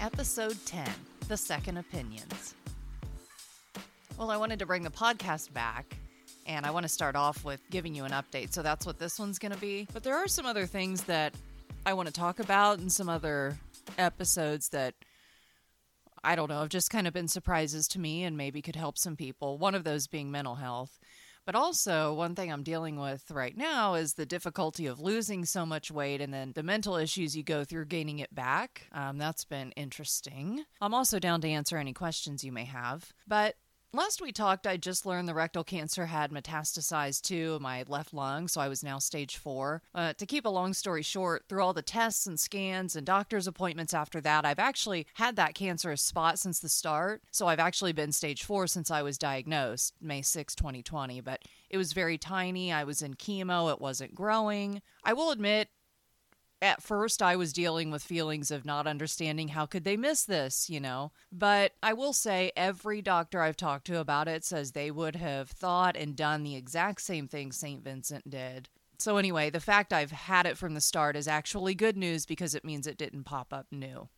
Episode 10 The Second Opinions. Well, I wanted to bring the podcast back, and I want to start off with giving you an update. So that's what this one's going to be. But there are some other things that I want to talk about, and some other episodes that I don't know have just kind of been surprises to me and maybe could help some people. One of those being mental health. But also, one thing I'm dealing with right now is the difficulty of losing so much weight and then the mental issues you go through gaining it back. Um, that's been interesting. I'm also down to answer any questions you may have. But Last we talked, I just learned the rectal cancer had metastasized to my left lung, so I was now stage four. Uh, to keep a long story short, through all the tests and scans and doctor's appointments after that, I've actually had that cancerous spot since the start. So I've actually been stage four since I was diagnosed, May 6, 2020. But it was very tiny. I was in chemo, it wasn't growing. I will admit, at first I was dealing with feelings of not understanding how could they miss this, you know. But I will say every doctor I've talked to about it says they would have thought and done the exact same thing St. Vincent did. So anyway, the fact I've had it from the start is actually good news because it means it didn't pop up new.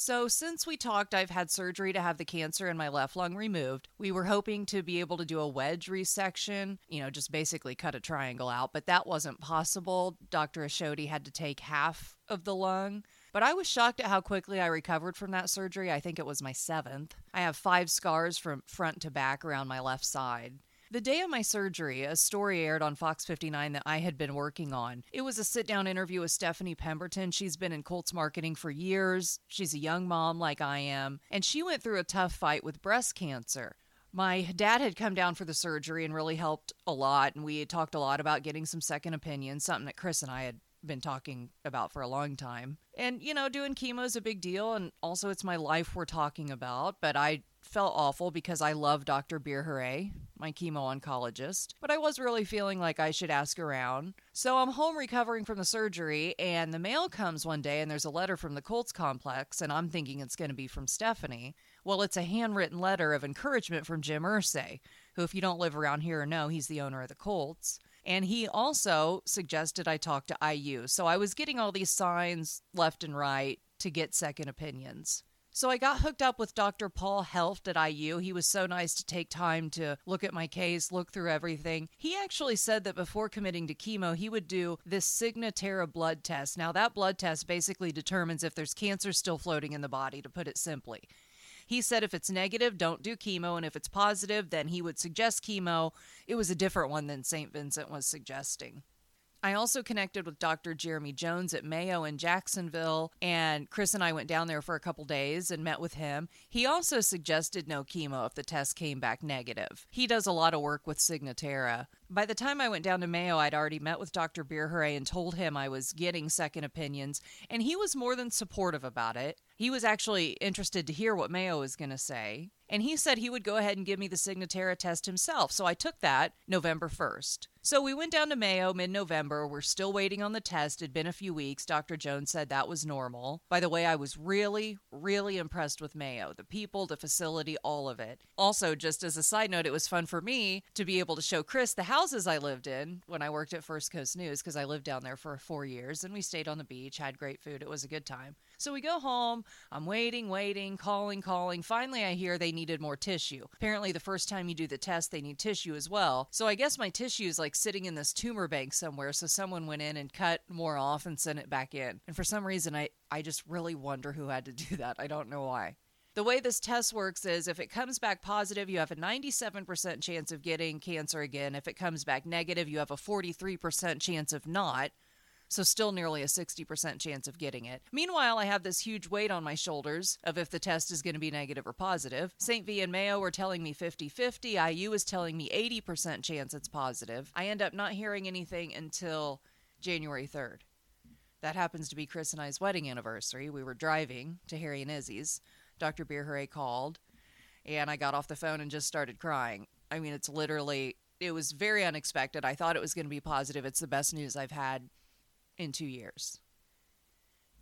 So, since we talked, I've had surgery to have the cancer in my left lung removed. We were hoping to be able to do a wedge resection, you know, just basically cut a triangle out, but that wasn't possible. Dr. Ashodi had to take half of the lung. But I was shocked at how quickly I recovered from that surgery. I think it was my seventh. I have five scars from front to back around my left side. The day of my surgery, a story aired on Fox 59 that I had been working on. It was a sit down interview with Stephanie Pemberton. She's been in Colts marketing for years. She's a young mom like I am, and she went through a tough fight with breast cancer. My dad had come down for the surgery and really helped a lot, and we had talked a lot about getting some second opinions, something that Chris and I had been talking about for a long time. And, you know, doing chemo is a big deal, and also it's my life we're talking about, but I felt awful because I love Dr. Beer my chemo oncologist, but I was really feeling like I should ask around. So I'm home recovering from the surgery, and the mail comes one day, and there's a letter from the Colts complex, and I'm thinking it's going to be from Stephanie. Well, it's a handwritten letter of encouragement from Jim Irsay, who, if you don't live around here or know, he's the owner of the Colts. And he also suggested I talk to IU. So I was getting all these signs left and right to get second opinions. So I got hooked up with Dr. Paul Helft at IU. He was so nice to take time to look at my case, look through everything. He actually said that before committing to chemo, he would do this Signatera blood test. Now, that blood test basically determines if there's cancer still floating in the body, to put it simply. He said if it's negative, don't do chemo, and if it's positive, then he would suggest chemo. It was a different one than St. Vincent was suggesting. I also connected with Dr. Jeremy Jones at Mayo in Jacksonville, and Chris and I went down there for a couple days and met with him. He also suggested no chemo if the test came back negative. He does a lot of work with Signatera. By the time I went down to Mayo, I'd already met with Dr. Birhiray and told him I was getting second opinions, and he was more than supportive about it. He was actually interested to hear what Mayo was going to say, and he said he would go ahead and give me the Signatera test himself. So I took that November 1st. So we went down to Mayo mid November. We're still waiting on the test. It'd been a few weeks. Dr. Jones said that was normal. By the way, I was really, really impressed with Mayo the people, the facility, all of it. Also, just as a side note, it was fun for me to be able to show Chris the houses I lived in when I worked at First Coast News because I lived down there for four years and we stayed on the beach, had great food. It was a good time. So we go home. I'm waiting, waiting, calling, calling. Finally, I hear they needed more tissue. Apparently, the first time you do the test, they need tissue as well. So I guess my tissue is like sitting in this tumor bank somewhere. So someone went in and cut more off and sent it back in. And for some reason, I, I just really wonder who had to do that. I don't know why. The way this test works is if it comes back positive, you have a 97% chance of getting cancer again. If it comes back negative, you have a 43% chance of not so still nearly a 60% chance of getting it. Meanwhile, I have this huge weight on my shoulders of if the test is going to be negative or positive. St. V and Mayo were telling me 50 50, IU is telling me 80% chance it's positive. I end up not hearing anything until January 3rd. That happens to be Chris and I's wedding anniversary. We were driving to Harry and Izzy's. Dr. Beer called, and I got off the phone and just started crying. I mean, it's literally, it was very unexpected. I thought it was going to be positive. It's the best news I've had in two years.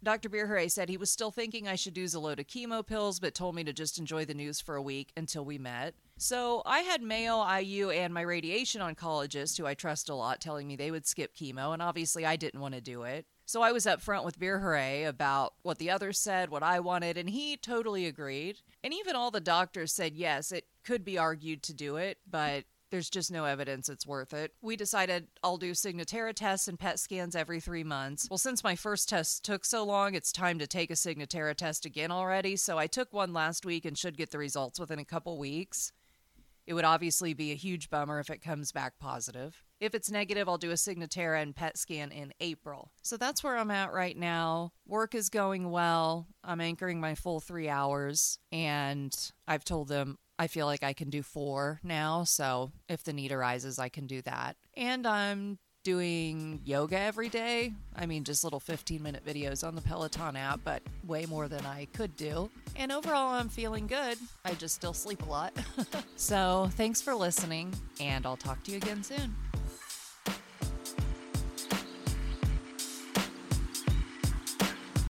Dr. Birhiray said he was still thinking I should use do Xeloda chemo pills, but told me to just enjoy the news for a week until we met. So I had Mayo, IU, and my radiation oncologist, who I trust a lot, telling me they would skip chemo, and obviously I didn't want to do it. So I was upfront with Birhiray about what the others said, what I wanted, and he totally agreed. And even all the doctors said yes, it could be argued to do it, but there's just no evidence it's worth it. We decided I'll do Signatera tests and PET scans every three months. Well, since my first test took so long, it's time to take a Signatera test again already. So I took one last week and should get the results within a couple weeks. It would obviously be a huge bummer if it comes back positive. If it's negative, I'll do a Signatera and PET scan in April. So that's where I'm at right now. Work is going well. I'm anchoring my full three hours, and I've told them I feel like I can do four now. So if the need arises, I can do that. And I'm doing yoga every day. I mean, just little 15 minute videos on the Peloton app, but way more than I could do. And overall, I'm feeling good. I just still sleep a lot. so thanks for listening, and I'll talk to you again soon.